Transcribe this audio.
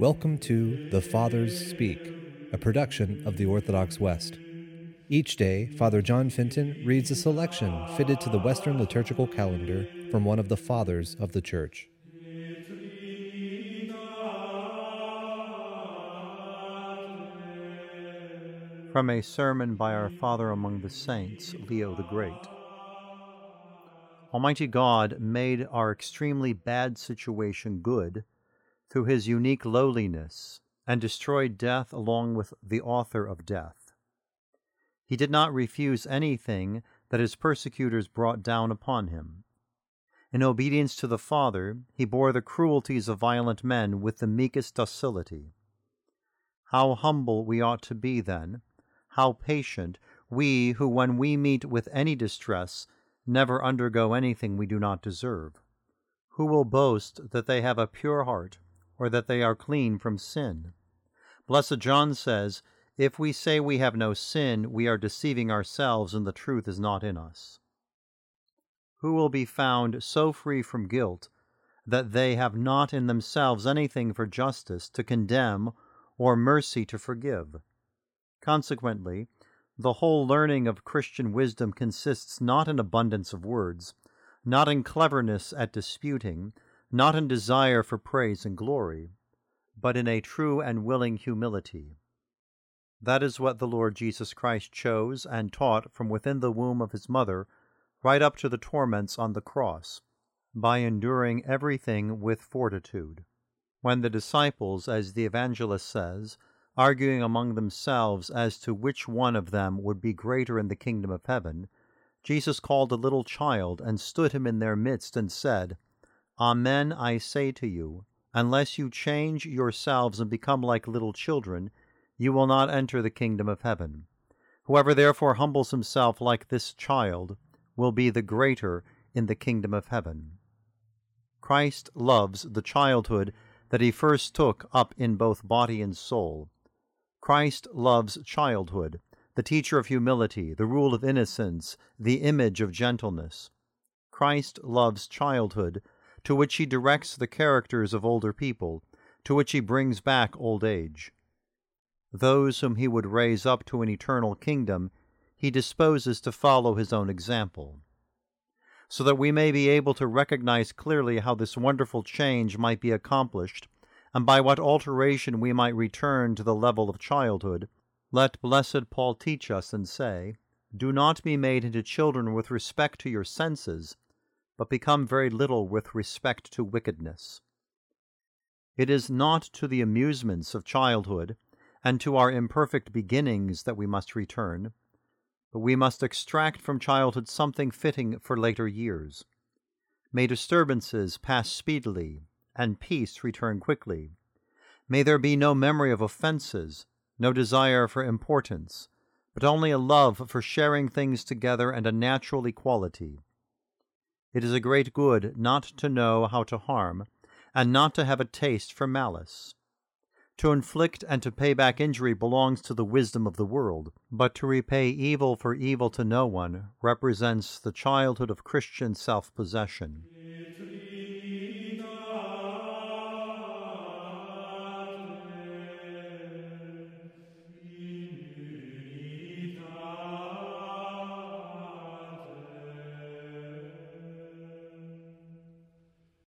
Welcome to The Fathers Speak, a production of the Orthodox West. Each day, Father John Fenton reads a selection fitted to the Western liturgical calendar from one of the Fathers of the Church. From a sermon by our Father among the Saints, Leo the Great. Almighty God made our extremely bad situation good through his unique lowliness and destroyed death along with the author of death. He did not refuse anything that his persecutors brought down upon him. In obedience to the Father, he bore the cruelties of violent men with the meekest docility. How humble we ought to be, then, how patient, we who, when we meet with any distress, never undergo anything we do not deserve. Who will boast that they have a pure heart or that they are clean from sin. Blessed John says, If we say we have no sin, we are deceiving ourselves, and the truth is not in us. Who will be found so free from guilt that they have not in themselves anything for justice to condemn or mercy to forgive? Consequently, the whole learning of Christian wisdom consists not in abundance of words, not in cleverness at disputing, not in desire for praise and glory, but in a true and willing humility. That is what the Lord Jesus Christ chose and taught from within the womb of his mother right up to the torments on the cross, by enduring everything with fortitude. When the disciples, as the evangelist says, arguing among themselves as to which one of them would be greater in the kingdom of heaven, Jesus called a little child and stood him in their midst and said, Amen, I say to you, unless you change yourselves and become like little children, you will not enter the kingdom of heaven. Whoever therefore humbles himself like this child will be the greater in the kingdom of heaven. Christ loves the childhood that he first took up in both body and soul. Christ loves childhood, the teacher of humility, the rule of innocence, the image of gentleness. Christ loves childhood, to which he directs the characters of older people, to which he brings back old age. Those whom he would raise up to an eternal kingdom, he disposes to follow his own example. So that we may be able to recognize clearly how this wonderful change might be accomplished, and by what alteration we might return to the level of childhood, let blessed Paul teach us and say, Do not be made into children with respect to your senses, but become very little with respect to wickedness. It is not to the amusements of childhood and to our imperfect beginnings that we must return, but we must extract from childhood something fitting for later years. May disturbances pass speedily, and peace return quickly. May there be no memory of offences, no desire for importance, but only a love for sharing things together and a natural equality. It is a great good not to know how to harm, and not to have a taste for malice. To inflict and to pay back injury belongs to the wisdom of the world, but to repay evil for evil to no one represents the childhood of Christian self possession.